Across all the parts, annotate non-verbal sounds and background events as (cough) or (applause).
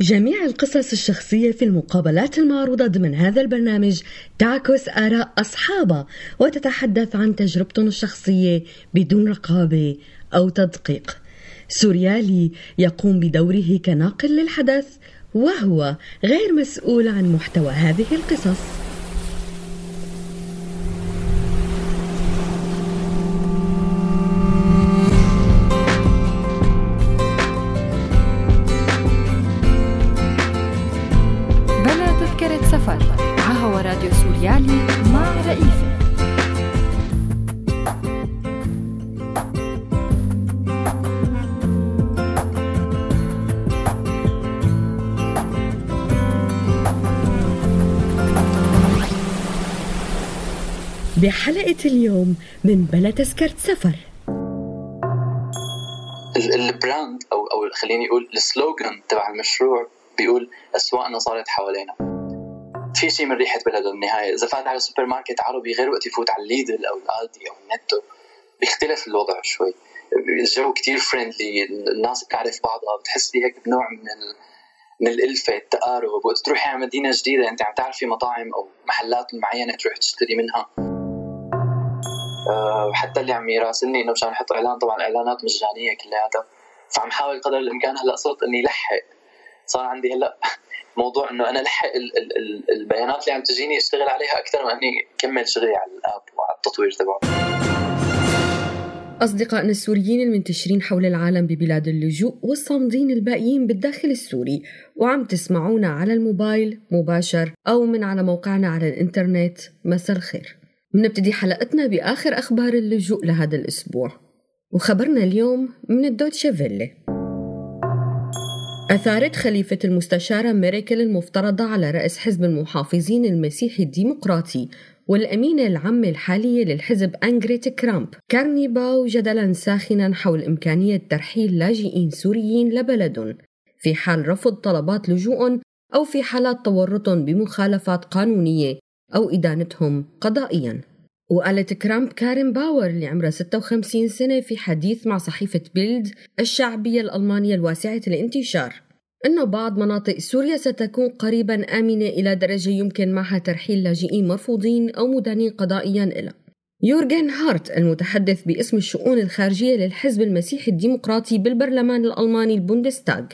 جميع القصص الشخصية في المقابلات المعروضة ضمن هذا البرنامج تعكس آراء أصحابها وتتحدث عن تجربتهم الشخصية بدون رقابة أو تدقيق. سوريالي يقوم بدوره كناقل للحدث وهو غير مسؤول عن محتوى هذه القصص. بحلقة اليوم من بلا تذكرة سفر. ال brand أو أو خليني أقول ال slogan تبع المشروع بيقول اسواقنا صارت حوالينا. في شيء من ريحة بلده بالنهايه إذا فات على سوبر ماركت عربي غير وقت يفوت على ال Lidl أو ال Aldi أو ال Netto بيختلف الوضع شوي. الجو كتير friendly الناس بتعرف بعضها بتحس في هيك بنوع من ال... من الإلفة التقارب وقت تروحي على مدينة جديدة أنت عم تعرفي مطاعم أو محلات معينة تروح تشتري منها. وحتى اللي عم يراسلني إنه مشان أحط إعلان طبعا الإعلانات مجانيه كلياتها. فعم حاول قدر الإمكان هلأ صرت إني لحق. صار عندي هلأ موضوع إنه أنا لحق ال ال ال البيانات اللي عم تجيني أشتغل عليها أكثر ما إني كمل شغلي على الآب وعلى التطوير تبعه. أصدقائنا السوريين المنتشرين حول العالم ببلاد اللجوء والصامدين الباقيين بالداخل السوري وعم تسمعونا على الموبايل مباشر أو من على موقعنا على الإنترنت. مساء الخير. منبتدي حلقتنا بآخر أخبار اللجوء لهذا الأسبوع. وخبرنا اليوم من الدوتشي فيلي. أثارت خليفة المستشارة ميريكل المفترضة على رأس حزب المحافظين المسيحي الديمقراطي والأمينة العامة الحالية للحزب أنجريت كرامب كارني باو جدلا ساخنا حول إمكانية ترحيل لاجئين سوريين لبلدهم. في حال رفض طلبات لجوء أو في حالات تورطهم بمخالفات قانونية أو إدانتهم قضائياً. وقالت كرامب كارين باور اللي عمرها 56 سنة في حديث مع صحيفة بيلد الشعبية الألمانية الواسعة الانتشار أنه بعض مناطق سوريا ستكون قريبا آمنة إلى درجة يمكن معها ترحيل لاجئين مرفوضين أو مدانين قضائيا إلى. يورجن هارت المتحدث باسم الشؤون الخارجية للحزب المسيحي الديمقراطي بالبرلمان الألماني البوندستاغ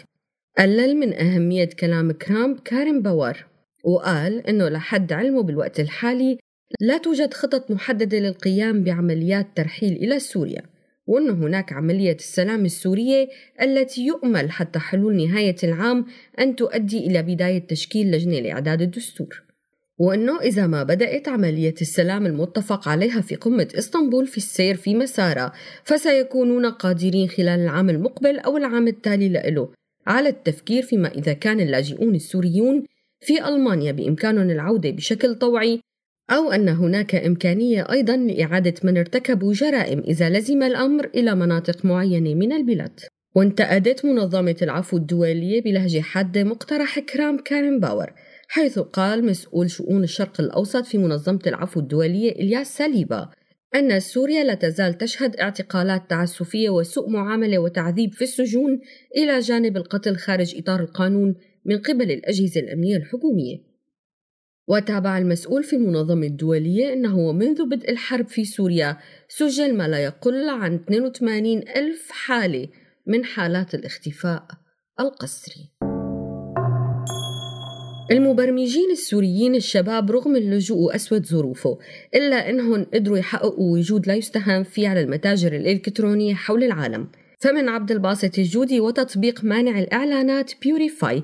قلل من أهمية كلام كرامب كارين باور. وقال أنه لحد علمه بالوقت الحالي لا توجد خطط محددة للقيام بعمليات ترحيل إلى سوريا وأن هناك عملية السلام السورية التي يؤمل حتى حلول نهاية العام أن تؤدي إلى بداية تشكيل لجنة لإعداد الدستور. وأنه إذا ما بدأت عملية السلام المتفق عليها في قمة إسطنبول في السير في مسارها فسيكونون قادرين خلال العام المقبل أو العام التالي له على التفكير فيما إذا كان اللاجئون السوريون في ألمانيا بإمكانهم العودة بشكل طوعي أو أن هناك إمكانية أيضا لإعادة من ارتكبوا جرائم إذا لزم الأمر إلى مناطق معينة من البلاد. وانتقدت منظمة العفو الدولية بلهجة حادة مقترح كرامب كارين باور حيث قال مسؤول شؤون الشرق الأوسط في منظمة العفو الدولية إلياس ساليبا أن سوريا لا تزال تشهد اعتقالات تعسفية وسوء معاملة وتعذيب في السجون إلى جانب القتل خارج إطار القانون من قبل الأجهزة الأمنية الحكومية. وتابع المسؤول في المنظمة الدولية أنه منذ بدء الحرب في سوريا سجل ما لا يقل عن 82 ألف حالة من حالات الاختفاء القسري. المبرمجين السوريين الشباب رغم اللجوء وأسود ظروفه إلا أنهم قدروا يحققوا وجود لا يستهان فيه على المتاجر الإلكترونية حول العالم. فمن عبد الباسط الجودي وتطبيق مانع الإعلانات Purify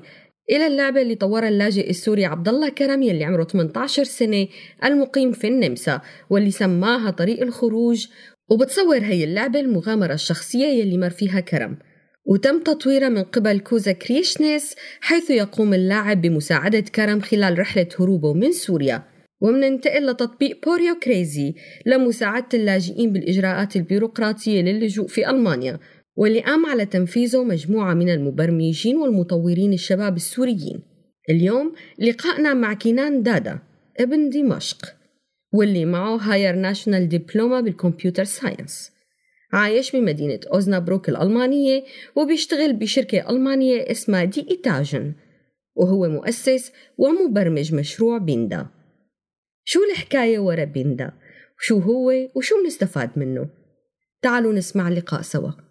إلى اللعبة اللي طورها اللاجئ السوري عبد الله كرم يلي عمره 18 سنة المقيم في النمسا واللي سماها طريق الخروج وبتصور هي اللعبة المغامرة الشخصية يلي مر فيها كرم. وتم تطويرها من قبل Causa Creations حيث يقوم اللاعب بمساعدة كرم خلال رحلة هروبه من سوريا. ومننتقل لتطبيق Bureaucrazy لمساعدة اللاجئين بالإجراءات البيروقراطية للجوء في ألمانيا. واللي قام على تنفيذه مجموعة من المبرمجين والمطورين الشباب السوريين. اليوم لقائنا مع كينان دادا ابن دمشق واللي معه higher national diploma بال computer science. عايش بمدينة أوزنابروك الألمانية وبيشتغل بشركة ألمانية اسمها دي إيتاجن وهو مؤسس ومبرمج مشروع بيندا. شو الحكاية ورا بيندا؟ وشو هو؟ وشو بنستفاد منه؟ تعالوا نسمع اللقاء سوا.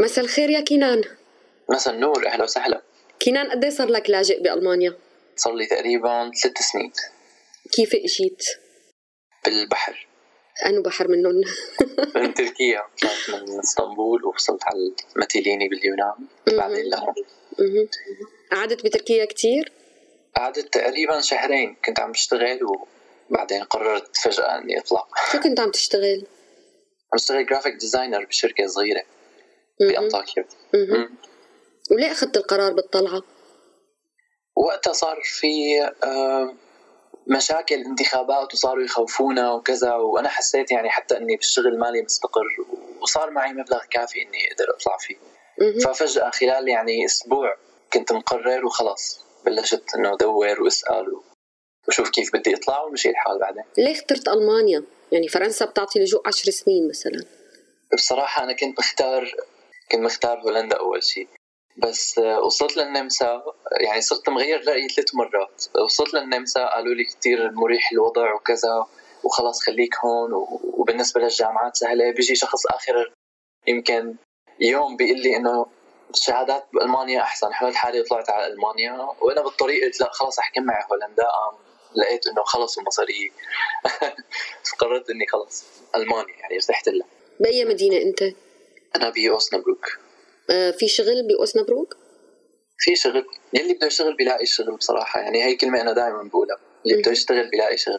مساء الخير يا كينان. مساء النور أهلا وسهلا. كينان قد صار لك لاجئ بألمانيا؟ صار لي تقريبا ثلاث سنين. كيف إجيت؟ بالبحر. أنو بحر منهن؟ (laughs) من تركيا طلعت من إسطنبول ووصلت على ماتيليني باليونان. بعدين لهون قعدت بتركيا كثير؟ قعدت تقريبا شهرين. كنت عم بشتغل وبعدين قررت فجأة إني أطلع. شو كنت عم تشتغل؟ عم بشتغل graphic designer بشركة صغيرة. بأنطاكيا وليه أخذت القرار بالطلعة؟ وقتها صار في مشاكل انتخابات وصاروا يخوفونا وكذا وأنا حسيت يعني حتى إني بالشغل مالي مستقر وصار معي مبلغ كافي إني أقدر أطلع فيه. ففجأة خلال يعني أسبوع كنت مقرر وخلاص بلشت إنه أدور وأسأل وشوف كيف بدي أطلع ومشي الحال بعدين. ليه اخترت ألمانيا؟ يعني فرنسا بتعطي لجوء عشر سنين مثلا. بصراحة أنا كنت مختار كنت مختار هولندا أول شيء بس وصلت للنمسا يعني صرت مغير رأيي ثلاث مرات. وصلت للنمسا قالوا لي كثير مريح الوضع وكذا وخلاص خليك هون وبالنسبة للجامعات سهلة. بيجي شخص آخر يمكن يوم بيقول لي إنه الشهادات بألمانيا أحسن. حملت حالي وطلعت على ألمانيا. وأنا بالطريق قلت لا خلاص أحكم معي هولندا. قام لقيت إنه خلص المصارية (laughs) فقررت إني خلص ألمانيا يعني ارتحت لها. بأي مدينة أنت؟ أنا بأوسنابروك آه، في شغل بأوسنابروك؟ في شغل. يلي بده يشتغل بيلاقي شغل بصراحة. يعني هي كلمة أنا دائما بقولها. اللي بده يشتغل بيلاقي شغل.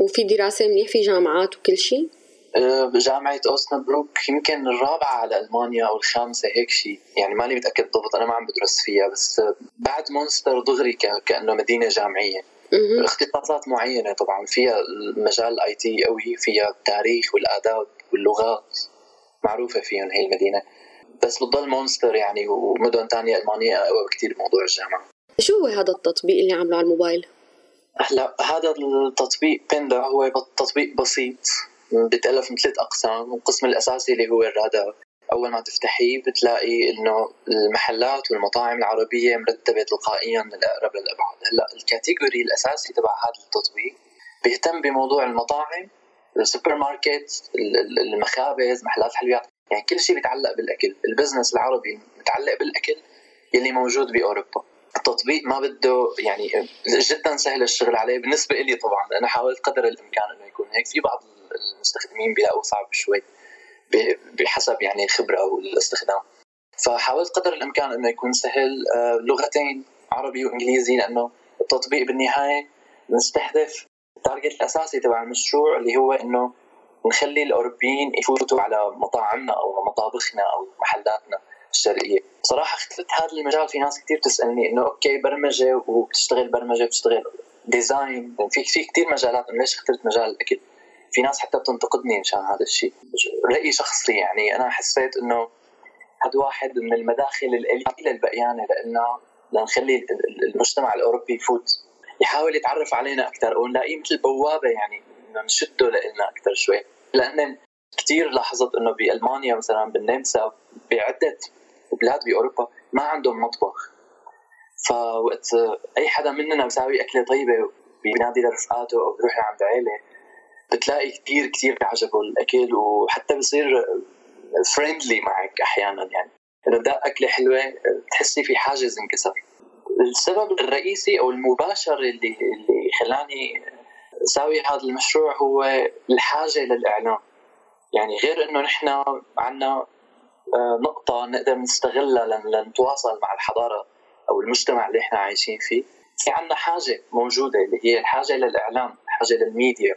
وفي دراسة منيح في جامعات وكل شيء؟ آه، جامعة أوسنابروك يمكن الرابعة على ألمانيا أو الخامسة هيك شيء يعني ماني متأكد بالضبط أنا ما عم بدرس فيها بس بعد مونستر دغري كأنه مدينة جامعية. اختصاصات معينة طبعا. فيها مجال IT قوي فيها التاريخ والآداب واللغات. معروفة فيهم هي المدينة. بس بتضل مونستر يعني ومدن ثانية ألمانية أقوى بكثير بموضوع الجامعة. شو هو هذا التطبيق اللي عمله على الموبايل؟ هلا هذا التطبيق بيندا هو تطبيق بسيط بيتألف من ثلاث أقسام. القسم الأساسي اللي هو الرادار. أول ما تفتحيه بتلاقي إنه المحلات والمطاعم العربية مرتبة تلقائيا من الأقرب للأبعد هلا ال category الأساسي تبع هذا التطبيق بيهتم بموضوع المطاعم السوبر ماركت المخابز محلات الحلويات يعني كل شيء بيتعلق بالأكل ال business العربي متعلق بالأكل يلي موجود بأوروبا. التطبيق ما بده يعني جدا سهل الشغل عليه. بالنسبة لي طبعا أنا حاولت قدر الإمكان إنه يكون هيك. في بعض المستخدمين بيلاقوا صعب شوي بحسب يعني الخبره والاستخدام فحاولت قدر الإمكان إنه يكون سهل آه، لغتين عربي وإنجليزي لأنه التطبيق بالنهاية نستهدف ال target الأساسي تبع المشروع اللي هو إنه نخلي الأوروبيين يفوتوا على مطاعمنا أو مطابخنا أو محلاتنا الشرقية. صراحة اخترت هذا المجال في ناس كثير تسألني إنه أوكي برمجة وبتشتغل برمجة بتشتغل design في في كثير مجالات ليش اخترت مجال الأكل؟ في ناس حتى بتنتقدني مشان هذا الشيء. رأيي شخصي يعني أنا حسيت إنه هذا واحد من المداخل القليله البقيانة لأنه لنخلي المجتمع الأوروبي يفوت. يحاول يتعرف علينا أكثر أو نلاقيه مثل بوابة يعني نشده لنا أكثر شوي. لأن كثير لاحظت إنه بألمانيا مثلا بالنمسا بعدة بلاد بأوروبا ما عندهم مطبخ. فوقت أي حدا مننا بيساوي أكلة طيبة بينادي لرفقاته أو بيروح لعند عيلة بتلاقي كثير كثير بيعجبه الأكل وحتى بصير فريندلي معك أحيانا يعني. إذا أكلة حلوة بتحسي في حاجز انكسر. السبب الرئيسي أو المباشر اللي اللي خلاني أساوي هذا المشروع هو الحاجة للاعلام يعني غير إنه نحن عندنا آه، نقطة نقدر نستغلها لنتواصل مع الحضارة أو المجتمع اللي إحنا عايشين فيه. في عندنا حاجة موجودة اللي هي الحاجة للإعلام الحاجة للميديا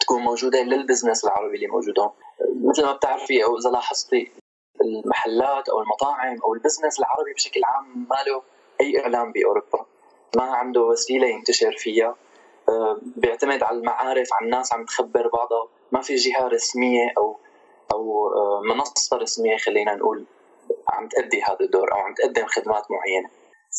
تكون موجودة لل business العربي اللي موجودون مثل ما بتعرفي أو إذا لاحظتي المحلات أو المطاعم أو ال business العربي بشكل عام ما له أي إعلام بأوروبا ما عنده وسيلة ينتشر فيها. آه، بيعتمد على المعارف على الناس عم تخبر بعضها. ما في جهة رسمية أو أو آه، منصة رسمية خلينا نقول عم تأدي هذا الدور أو عم تقدم خدمات معينة.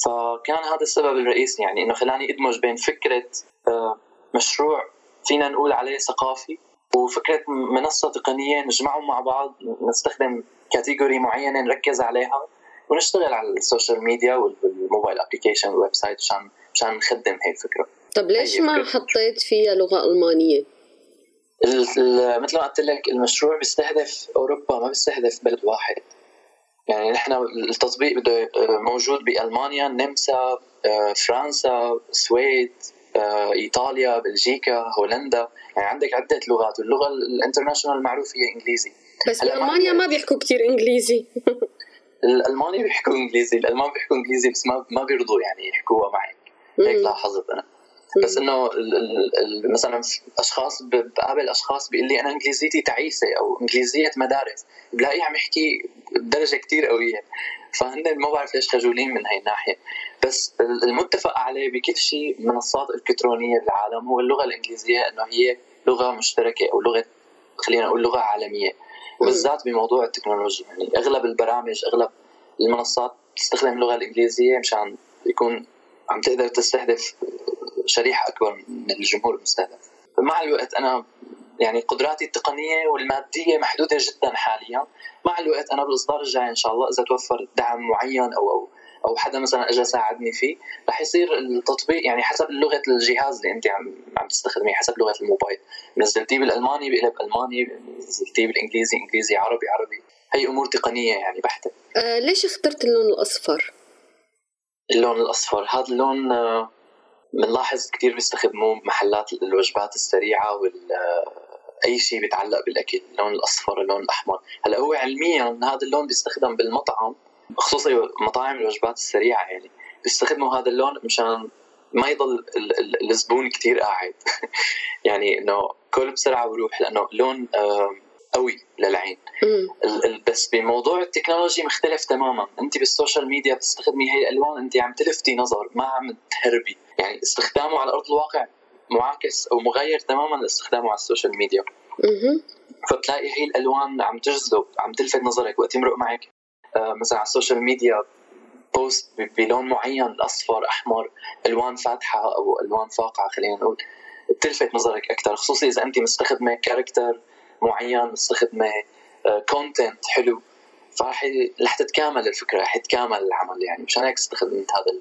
فكان هذا السبب الرئيسي يعني إنه خلاني أدمج بين فكرة آه، مشروع فينا نقول عليه ثقافي وفكرة منصة تقنية نجمعهم مع بعض نستخدم category معينة نركز عليها. ونشتغل على ال social media وال mobile application وال website مشان مشان نخدم هي الفكرة. طب ليش ما حطيت فيها لغة ألمانية؟ مثل ما قلت لك المشروع بيستهدف أوروبا ما بيستهدف بلد واحد. يعني نحن التطبيق بده موجود بألمانيا النمسا فرنسا السويد إيطاليا بلجيكا هولندا. يعني عندك عدة لغات واللغة ال international المعروف هي إنجليزي. بس بألمانيا ما بيحكوا كثير إنجليزي. (laughs) الألماني بيحكوا إنجليزي الألمان بيحكوا إنجليزي بس ما ما بيرضوا يعني يحكوها معي. هيك لاحظت أنا. بس إنه مثلا أشخاص بقابل أشخاص بيقول لي أنا إنجليزيتي تعيسة أو إنجليزية مدارس بلاقيه عم يحكي بدرجة كثير قوية. فهن ما بعرف ليش خجولين من هاي الناحية. بس المتفق عليه بكل شيء منصات إلكترونية بالعالم هو اللغة الإنجليزية إنه هي لغة مشتركة أو لغة خلينا نقول لغة عالمية. وبالذات بموضوع التكنولوجيا. يعني أغلب البرامج أغلب المنصات تستخدم اللغة الإنجليزية مشان يكون عم تقدر تستهدف شريحة أكبر من الجمهور المستهدف. مع الوقت أنا يعني قدراتي التقنية والمادية محدودة جدا حاليا. مع الوقت أنا بالإصدار الجاي إن شاء الله إذا توفر دعم معين أو أو أو حدا مثلا اجى ساعدني فيه رح يصير التطبيق يعني حسب لغة الجهاز اللي أنت عم عم تستخدميه حسب لغة الموبايل. نزلتيه بالألماني بقلب ألماني نزلتيه بالإنجليزي إنجليزي عربي عربي. هي أمور تقنية يعني بحتة. آه ليش اخترت اللون الأصفر؟ اللون الأصفر هذا اللون آه بنلاحظ كثير بيستخدموه بمحلات الوجبات السريعة وال آه، أي شيء بيتعلق بالأكل اللون الأصفر اللون الأحمر. هلأ هو علميا هذا اللون بيستخدم بالمطعم خصوصا مطاعم الوجبات السريعة يعني بيستخدموا هذا اللون مشان ما يضل الزبون كثير قاعد. (laughs) يعني إنه كل بسرعة بروح لأنه لون قوي للعين. بس بموضوع ال technology مختلف تماما. أنت بال social media بتستخدمي هي الألوان أنت عم تلفتي نظر ما عم تهربي. يعني استخدامه على أرض الواقع معاكس أو مغاير تماما لاستخدامه على ال social media. فبتلاقي هي الألوان عم تجذب عم تلفت نظرك وقت يمرق معك. مثلا على ال social media post بلون معين اصفر أحمر ألوان فاتحة أو ألوان فاقعة خلينا نقول. بتلفت نظرك أكثر خصوصي إذا أنت مستخدمة character معين مستخدمة content آه، حلو. فراح رح تتكامل الفكرة رح يتكامل العمل يعني. مشان هيك استخدمت هذا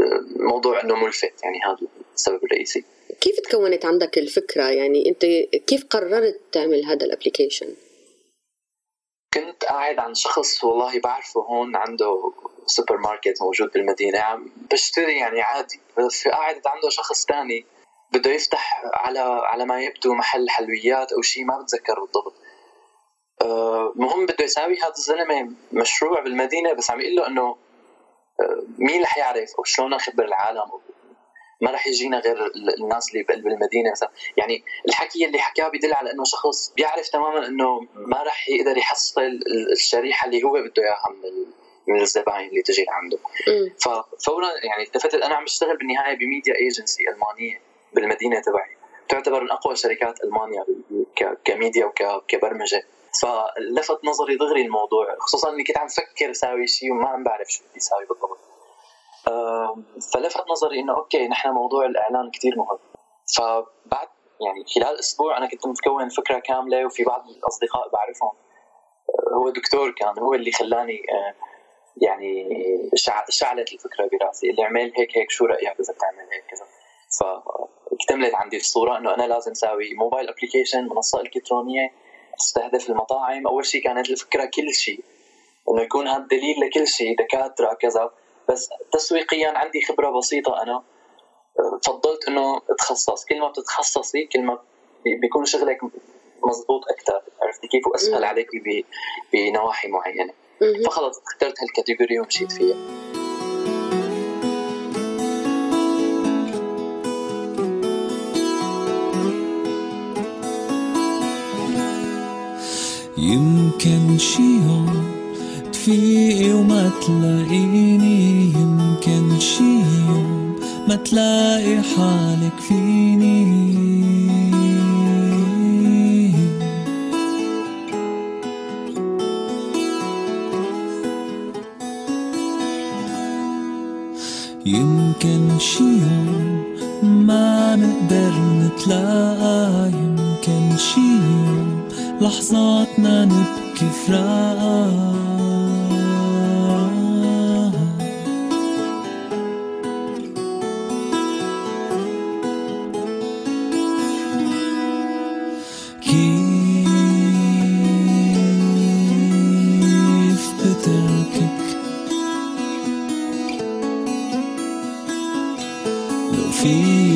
الموضوع إنه ملفت يعني هذا السبب الرئيسي. كيف تكونت عندك الفكرة؟ يعني أنت كيف قررت تعمل هذا ال application كنت قاعد عند شخص والله بعرفه هون عنده سوبر ماركت موجود بالمدينة عم بشتري يعني عادي بس قاعد عنده شخص تاني بده يفتح على على ما يبدو محل حلويات أو شيء ما بتذكر بالضبط. المهم آه، بده يساوي هذا الزلمة مشروع بالمدينة بس عم يقول له إنه آه، مين رح يعرف أو شلون نخبر العالم ما رح يجينا غير الناس اللي بقلب المدينة مثلا. يعني الحكي اللي حكاه بيدل على إنه شخص بيعرف تماما إنه ما رح يقدر يحصل الشريحة اللي هو بده إياها من من الزباين اللي تجي لعنده. ففورا يعني التفتت أنا عم بشتغل بالنهاية بميديا ايجنسي ألمانية بالمدينة تبعي. تعتبر من أقوى شركات ألمانيا كميديا وكبرمجه فلفت نظري دغري الموضوع خصوصا إني كنت عم فكر أساوي شيء وما عم بعرف شو بدي أساوي بالضبط. فلفت نظري إنه okay نحن موضوع الإعلان كثير مهم. فبعد يعني خلال أسبوع أنا كنت مكون فكرة كاملة وفي بعض الأصدقاء بعرفهم. هو دكتور كان هو اللي خلاني آه، يعني شعلت الفكرة براسي اللي عمل هيك هيك شو رأيك؟ اذا بتعمل هيك كذا. فاكتملت عندي الصورة إنه أنا لازم أسوي mobile application منصة إلكترونية تستهدف المطاعم. أول شيء كانت الفكرة كل شيء إنه يكون هذا دليل لكل شيء دكاترة كذا. بس تسويقيا عندي خبرة بسيطة أنا. فضلت إنه أتخصص. كل ما بتتخصصي كل ما بيكون شغلك مزبوط أكثر عرفتي كيف؟ وأسهل عليك بنواحي معينة. فخلص اخترت هالكاتيجوري ومشيت فيها. يمكن شي يوم تفيقي وما تلاقيني. تلاقي حالك فيني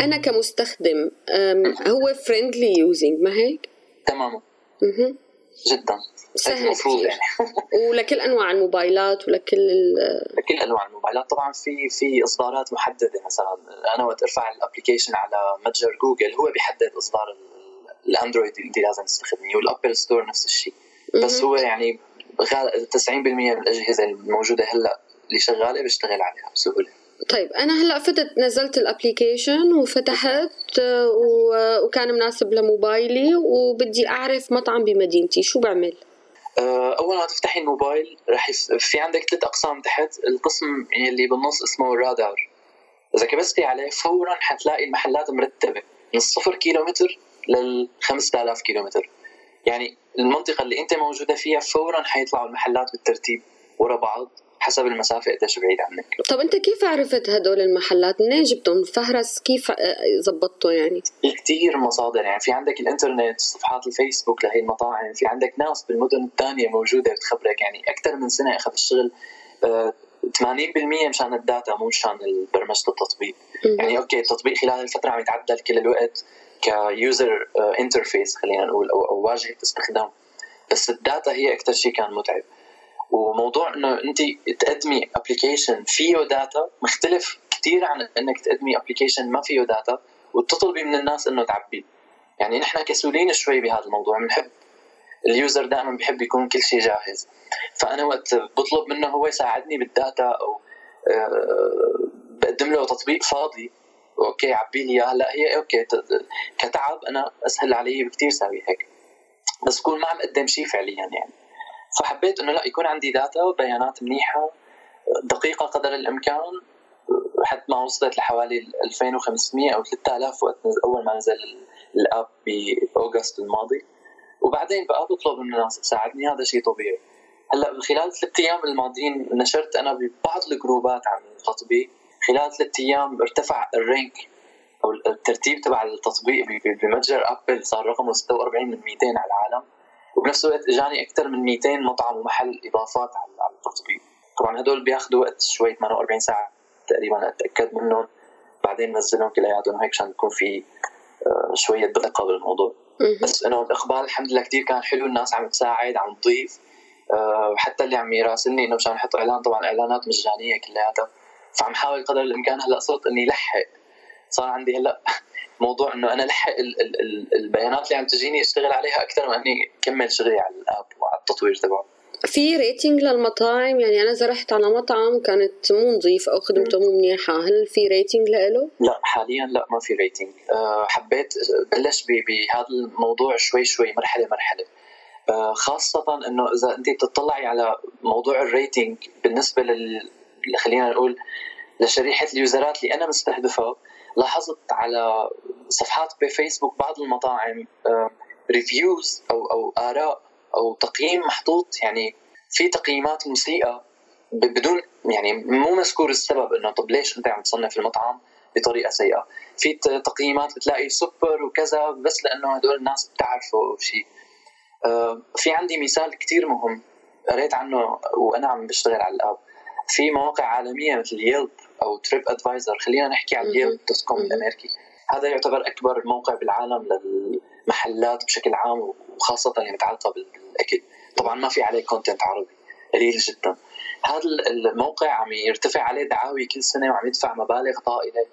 أنا كمستخدم هو friendly using ما هيك؟ تماما. جدا. سهل. كثير يعني. (laughs) ولكل أنواع الموبايلات ولكل لكل أنواع الموبايلات. طبعا في في إصدارات محددة مثلا. أنا وقت ارفع ال application على متجر جوجل هو بيحدد إصدار الأندرويد اللي لازم تستخدميه وال Apple Store نفس الشيء. بس هو يعني 90% من الأجهزة الموجودة هلأ اللي شغالة بيشتغل عليها بسهولة. طيب أنا هلأ فتت نزلت ال application وفتحت وكان مناسب لموبايلي وبدي أعرف مطعم بمدينتي شو بعمل؟ آه، أول ما تفتحي الموبايل رح في عندك ثلاث أقسام تحت القسم اللي بالنص اسمه الرادار إذا كبستي عليه فورا حتلاقي المحلات مرتبة من الصفر كيلومتر لل 5000 كيلومتر. يعني المنطقة اللي أنت موجودة فيها فورا حيطلعوا المحلات بالترتيب ورا بعض. حسب المسافة قديش بعيد عنك طب أنت كيف عرفت هدول المحلات؟ منين جبتهم؟ فهرس كيف زبطته يعني؟ في كثير مصادر يعني في عندك الإنترنت صفحات الفيسبوك لهي المطاعم في عندك ناس بالمدن الثانية موجودة بتخبرك يعني أكثر من سنة أخذ الشغل 80% آه، مشان ال data مو مشان برمجة التطبيق يعني okay التطبيق خلال الفترة عم يتعدل كل الوقت ك user interface آه، خلينا نقول أو أو واجهة استخدام بس ال data هي أكثر شيء كان متعب وموضوع إنه أنت تقدمي application فيه data مختلف كثير عن إنك تقدمي application ما فيه data وتطلبي من الناس إنه تعبي. يعني نحن كسولين شوي بهذا الموضوع بنحب ال user دائما بحب يكون كل شيء جاهز. فأنا وقت بطلب منه هو يساعدني بال data أو آه، بقدم له تطبيق فاضي okay عبي لي إياها. لا هي okay كتعب أنا أسهل علي بكثير ساوي هيك. بس كون ما عم أقدم شيء فعليا يعني. فحبيت إنه لا يكون عندي داتا وبيانات منيحة دقيقة قدر الإمكان لحد ما وصلت لحوالي 2500 أو 3000 وقت أول ما نزل الأب بأوغست الماضي. وبعدين بقى بطلب من الناس تساعدني هذا شيء طبيعي. هلأ خلال ثلاث أيام الماضيين نشرت أنا ببعض الجروبات عن التطبيق خلال ثلاث أيام ارتفع الرانك أو الترتيب تبع التطبيق بمتجر أبل صار رقمه 46 من 200 على العالم. وبنفس الوقت اجاني أكثر من 200 مطعم ومحل إضافات على التطبيق. طبعا هدول بياخذوا وقت شوي 48 ساعة تقريبا أتأكد منهم. بعدين نزلهم كلياتهم هيك عشان يكون في آه، شوية دقة بالموضوع. بس إنه الاقبال الحمد لله كثير كان حلو الناس عم تساعد عم تضيف. وحتى اللي عم يراسلني إنه مشان أحط إعلان طبعا إعلانات مجانية كلياتها. فعم حاول قدر الإمكان هلأ صرت إني ألحق صار عندي هلا موضوع إنه أنا ألحق ال ال ال البيانات اللي عم تجيني أشتغل عليها أكثر ما إني كمل شغلي على ال app وعلى التطوير تبعه. في rating للمطاعم؟ يعني أنا رحت على مطعم كانت مو نظيف أو خدمته مو منيحة هل في rating له لا حاليا لا ما في rating أه حبيت بلش بهذا الموضوع شوي شوي مرحلة مرحلة. أه خاصة إنه إذا أنت بتطلعي على موضوع ال rating بالنسبة لل خلينا نقول لشريحة ال user ات اللي أنا مستهدفها لاحظت على صفحات بفيسبوك بعض المطاعم reviews أو أو آراء أو تقييم محطوط. يعني في تقييمات مسيئة بدون يعني مو مذكور السبب إنه طب ليش أنت عم تصنف المطعم بطريقة سيئة. في تقييمات بتلاقي سوبر وكذا بس لأنه هدول الناس بتعرفوا شيء في عندي مثال كتير مهم قريت عنه وأنا عم بشتغل على ال app. في مواقع عالمية مثل Yelp أو TripAdvisor خلينا نحكي عن Yelp dot com الأمريكي. هذا يعتبر أكبر موقع بالعالم للمحلات بشكل عام وخاصة اللي متعلقة بالأكل. طبعا ما في عليه content عربي قليل جدا. هذا الموقع عم يرتفع عليه دعاوي كل سنة وعم يدفع مبالغ طائلة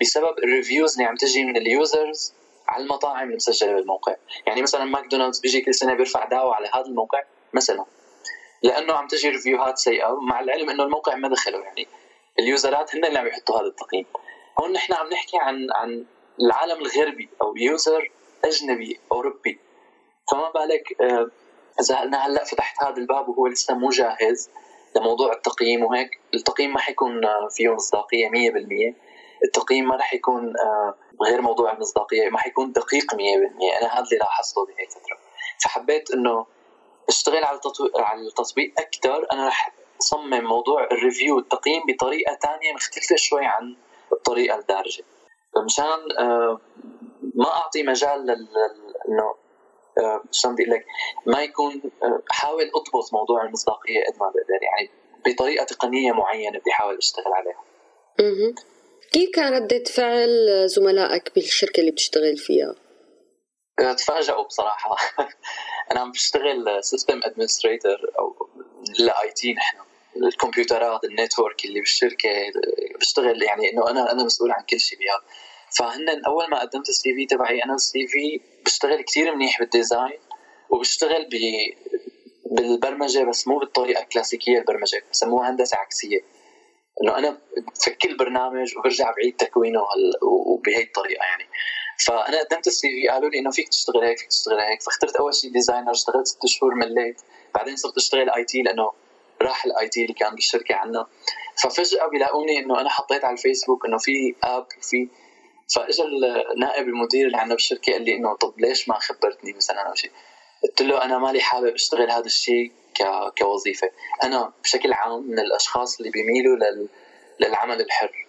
بسبب ال reviews اللي عم تجي من ال users على المطاعم المسجلة بالموقع. يعني مثلا ماكدونالدز بيجي كل سنة بيرفع دعوى على هذا الموقع مثلا. لأنه عم تجي review هات سيئة مع العلم إنه الموقع ما دخله يعني ال user ات هن اللي عم يحطوا هذا التقييم. هون نحن عم نحكي عن عن العالم الغربي أو user أجنبي أوروبي. فما بالك آه، اذا أنا هلأ فتحت هذا الباب وهو لسه مو جاهز لموضوع التقييم وهيك. التقييم ما حيكون فيه مصداقية 100% التقييم ما رح يكون آه، غير موضوع المصداقية ما حيكون دقيق 100% أنا هذا اللي لاحظته بهي الفترة فحبيت إنه أشتغل على على التطبيق أكثر أنا رح صمم موضوع الريفيو التقييم بطريقة ثانية مختلفة شوي عن الطريقة الدارجة. مشان آه، ما أعطي مجال إنه آه، شلون بدي لك ما يكون احاول أضبط موضوع المصداقية قد ما بقدر. يعني بطريقة تقنية معينة بدي احاول أشتغل عليها. كيف كان ردة فعل زملائك بالشركة اللي بتشتغل فيها؟ تفاجئوا بصراحة. (laughs) أنا عم بشتغل system administrator أو لل IT نحن. الكمبيوترات ال network اللي بالشركة بشتغل يعني إنه أنا أنا مسؤول عن كل شيء بها فهن أول ما قدمت ال CV تبعي أنا ال CV بشتغل كثير منيح بال design وبشتغل ب بالبرمجة بس مو بالطريقة الكلاسيكية البرمجة بسموها هندسة عكسية. إنه أنا بفك البرنامج وبرجع بعيد تكوينه وبهي الطريقة يعني. فانا قدمت ال CV قالوا لي انه فيك تشتغل هيك فيك تشتغل هيك فاخترت اول شيء designer اشتغلت ست شهور مليت بعدين صرت اشتغل IT لأنه راح ال IT اللي كان بالشركة عنا ففجاه بيلاقوني انه أنا حطيت على الفيسبوك انه في app وفي فاجى النائب المدير اللي عندنا بالشركة قال لي انه طب ليش ما خبرتني مثلا أو شيء قلت له أنا مالي حابب اشتغل هذا الشيء كوظيفه أنا بشكل عام من الاشخاص اللي بيميلوا لل... للعمل الحر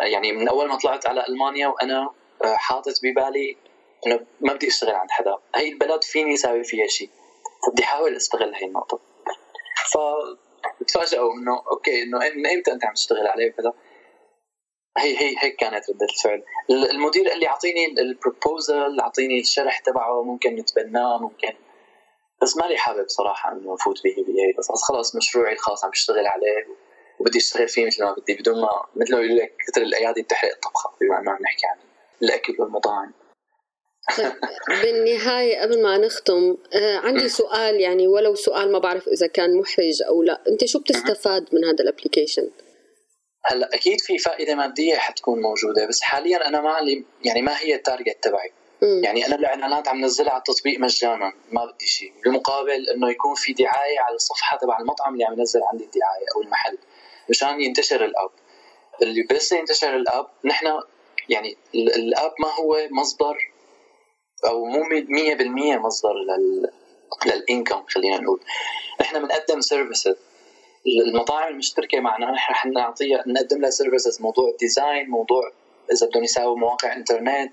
يعني من اول ما طلعت على المانيا وأنا حاطط ببالي إنه ما بدي أشتغل عند حدا. هي البلد فيني أسوي فيها شيء فبدي أحاول أستغل هي النقطة. ف تفاجئوا إنه أوكي إنه من إمتى أنت عم تشتغل عليه وكذا؟ هي هي هيك كانت ردة الفعل. المدير قال لي أعطيني ال proposal أعطيني الشرح تبعه ممكن نتبناه ممكن. بس مالي حابب صراحة إنه أفوت به بهي بس خلص مشروعي الخاص عم بشتغل عليه وبدي أشتغل فيه مثل ما بدي بدون ما مثل ما يقول لك كثر الأيادي بتحرق الطبخة بما إنه عم نحكي عن الاكل والمطاعم طيب بالنهاية قبل ما نختم آه عندي سؤال يعني ولو سؤال ما بعرف إذا كان محرج أو لا أنت شو بتستفاد من هذا ال application؟ هلأ أكيد في فائدة مادية حتكون موجودة بس حاليا أنا ما يعني ما هي التارجت تبعي. يعني أنا الإعلانات عم نزلها على التطبيق مجانا ما بدي شيء بالمقابل إنه يكون في دعاية على الصفحة تبع المطعم اللي عم ينزل عندي الدعاية أو المحل مشان ينتشر الأب. اللي بس ينتشر الأب نحن يعني الاب ما هو مصدر أو مو 100% مصدر لل للانكم خلينا نقول. نحن بنقدم services المطاعم المشتركة معنا رح نعطيها نقدم لها services موضوع design موضوع إذا بدهم يساووا مواقع انترنت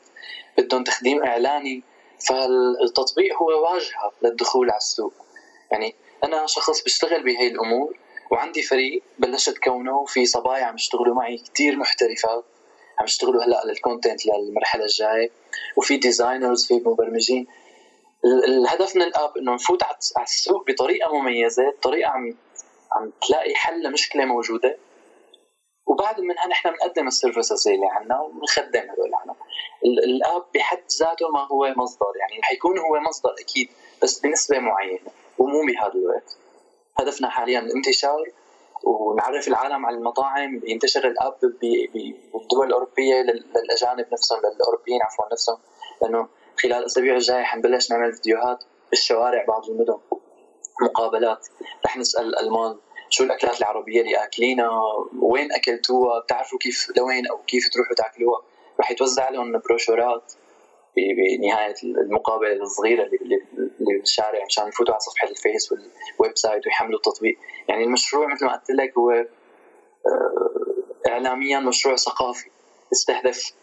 بدهم تخديم إعلاني. فالتطبيق هو واجهة للدخول على السوق. يعني أنا شخص بشتغل بهي الأمور وعندي فريق بلشت كونه وفي صبايا عم يشتغلوا معي كثير محترفات. عم يشتغلوا هلا لل content للمرحله الجاية. وفي designers في مبرمجين. الهدف من الأب إنه نفوت على السوق بطريقة مميزة طريقه عم عم تلاقي حل لمشكلة موجودة. وبعد منها نحن بنقدم السيرفيسز اللي عندنا وبنخدم هذول العالم الأب بحد ذاته ما هو مصدر يعني حيكون هو مصدر أكيد بس بنسبة معينة ومو بهذا الوقت. هدفنا حاليا الانتشار. ونعرف العالم على المطاعم ينتشر الأب بالدول الأوروبية للأجانب نفسهم للأوروبيين عفوا نفسهم لأنه خلال الاسابيع الجاية حنبلش نعمل فيديوهات بالشوارع بعض المدن مقابلات. رح نسأل الالمان شو الأكلات العربية اللي آكلينها؟ وين أكلتوها؟ بتعرفوا كيف لوين أو كيف تروحوا تاكلوها؟ رح يتوزع لهم بروشورات. بنهايه المقابلة الصغيرة اللي بالشارع مشان يفوتوا على صفحة الفيس وال website ويحملوا التطبيق. يعني المشروع مثل ما قلت لك هو آه، اعلاميا مشروع ثقافي يستهدف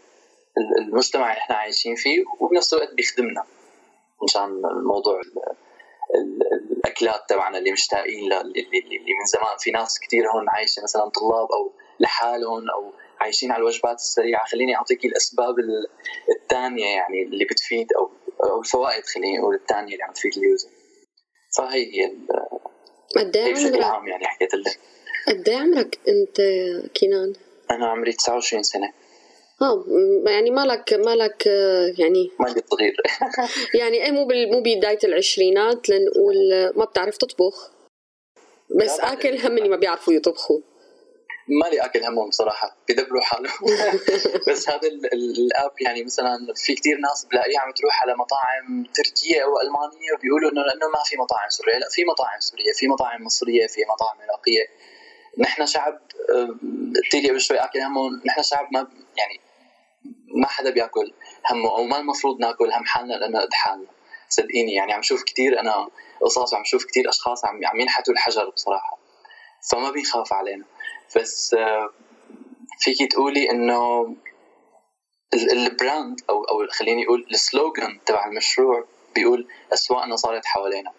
المجتمع اللي إحنا عايشين فيه وبنفس الوقت بيخدمنا مشان الموضوع الأكلات تبعنا اللي مشتاقين اللي من زمان في ناس كثير هون عايشة مثلا طلاب أو لحالهم أو عايشين على الوجبات السريعه خليني اعطيك الأسباب الثانية يعني اللي بتفيد أو أو الفوائد خليني نقول الثانية اللي عم تفيد اليوزر. فهي هي قد إيه بشكل عام يعني حكيت لك. قد إيه عمرك أنت كينان؟ أنا عمري 29 سنة. آه يعني مالك مالك يعني مالك صغير (laughs) يعني إيه مو مو بدايه العشرينات لنقول ما بتعرف تطبخ. بس آكل هم اللي ما بيعرفوا يطبخوا. مالي أكل همهم بصراحة بيدبروا حالهم. (laughs) بس هذا الأب يعني مثلا في كثير ناس بلاقيها عم تروح على مطاعم تركية أو ألمانية وبيقولوا إنه لأنه ما في مطاعم سورية. لا في مطاعم سورية في مطاعم مصرية في مطاعم عراقية. نحن شعب قلت لي قبل شوي أكل همهم. نحن شعب ما يعني ما حدا بيأكل همه أو ما المفروض نأكل هم حالنا لأنه قد حالنا. صدقيني يعني عم شوف كثير أنا قصص وعم شوف كثير أشخاص عم عم ينحتوا الحجر بصراحة. فما بيخاف علينا. بس آه، فيكي تقولي إنه البراند أو أو خليني أقول السلوغان تبع المشروع بيقول اسواقنا صارت حوالينا.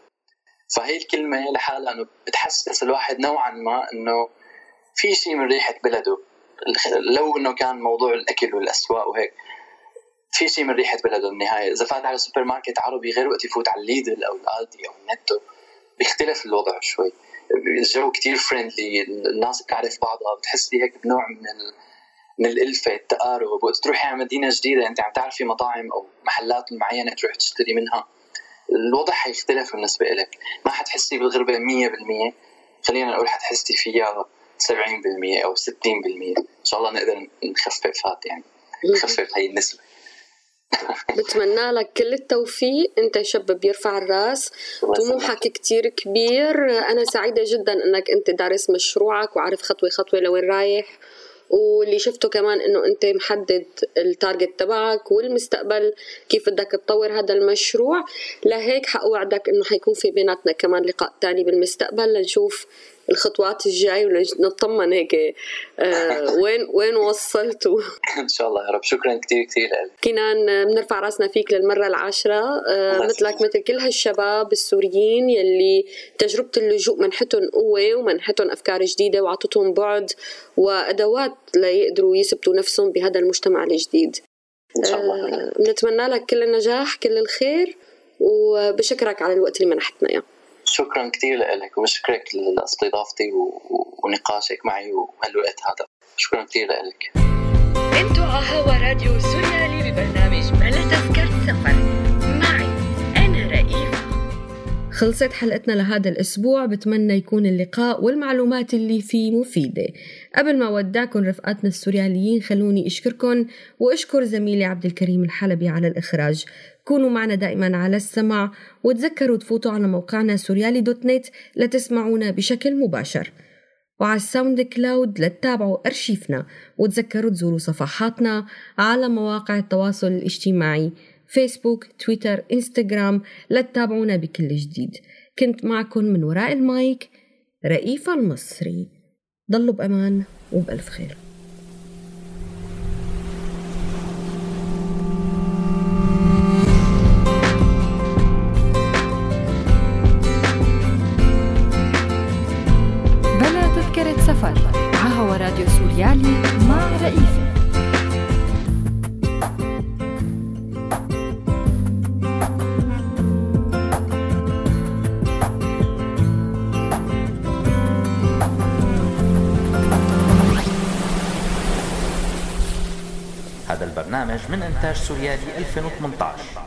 فهي الكلمة لحالها إنه بتحسس الواحد نوعا ما إنه في شيء من ريحة بلده. لو إنه كان موضوع الأكل والأسواق وهيك في شيء من ريحة بلده بالنهايه إذا فات على سوبر ماركت عربي غير وقت يفوت على ال Lidl أو ال Aldi أو ال Netto. بيختلف الوضع شوي. الجو كتير friendly الناس بتعرف بعضها بتحسي هيك بنوع من ال... من الألفة التقارب. وقت تروحي على مدينة جديدة أنت عم تعرفي مطاعم أو محلات معينة تروح تشتري منها. الوضع حيختلف بالنسبة لك ما حتحسي بالغربة 100% خلينا نقول حتحسي فيها 70% أو 60% إن شاء الله نقدر نخفف هاد يعني نخفف هي النسبة. بتمنى لك كل التوفيق. انت شاب بيرفع الراس طموحك كتير كبير. أنا سعيدة جدا انك انت دارس مشروعك وعارف خطوة خطوة لوين رايح. واللي شفته كمان انه انت محدد التارجت تبعك والمستقبل كيف بدك تطور هذا المشروع. لهيك حأوعدك انه حيكون في بيناتنا كمان لقاء تاني بالمستقبل. لنشوف الخطوات الجاي ونطمن هيك آه (laughs) وين وين وصلتوا؟ إن شاء الله يا رب. شكرا كثير كثير كنان بنرفع راسنا فيك للمرة العاشرة. آه مثلك مثل كل هالشباب السوريين يلي تجربة اللجوء منحتهم قوة ومنحتهم أفكار جديدة وعطتهم بعد وأدوات ليقدروا يثبتوا نفسهم بهذا المجتمع الجديد. إن شاء الله. آه بنتمنى لك كل النجاح كل الخير وبشكرك على الوقت اللي منحتنا إياه. شكرا كثير لك وبشكرك لاستضافتي ونقاشك معي وهالوقت هذا. شكرا كثير لك. أنتوا على هوا راديو سوريالي ببرنامج بلا تذكرة سفر. معي أنا رئيفة. خلصت حلقتنا لهذا الأسبوع. بتمنى يكون اللقاء والمعلومات اللي فيه مفيدة. قبل ما ودعكم رفقاتنا السورياليين خلوني أشكركم وأشكر زميلي عبد الكريم الحلبي على الإخراج. كونوا معنا دائما على السمع وتذكروا تفوتوا على موقعنا سوريالي dot net لتسمعونا بشكل مباشر. وعلى ال SoundCloud لتتابعوا أرشيفنا وتذكروا تزوروا صفحاتنا على مواقع التواصل الاجتماعي فيسبوك تويتر إنستغرام لتتابعونا بكل جديد. كنت معكم من وراء المايك رئيفة المصري. ضلوا بأمان وبألف خير. من إنتاج سوريالي 2018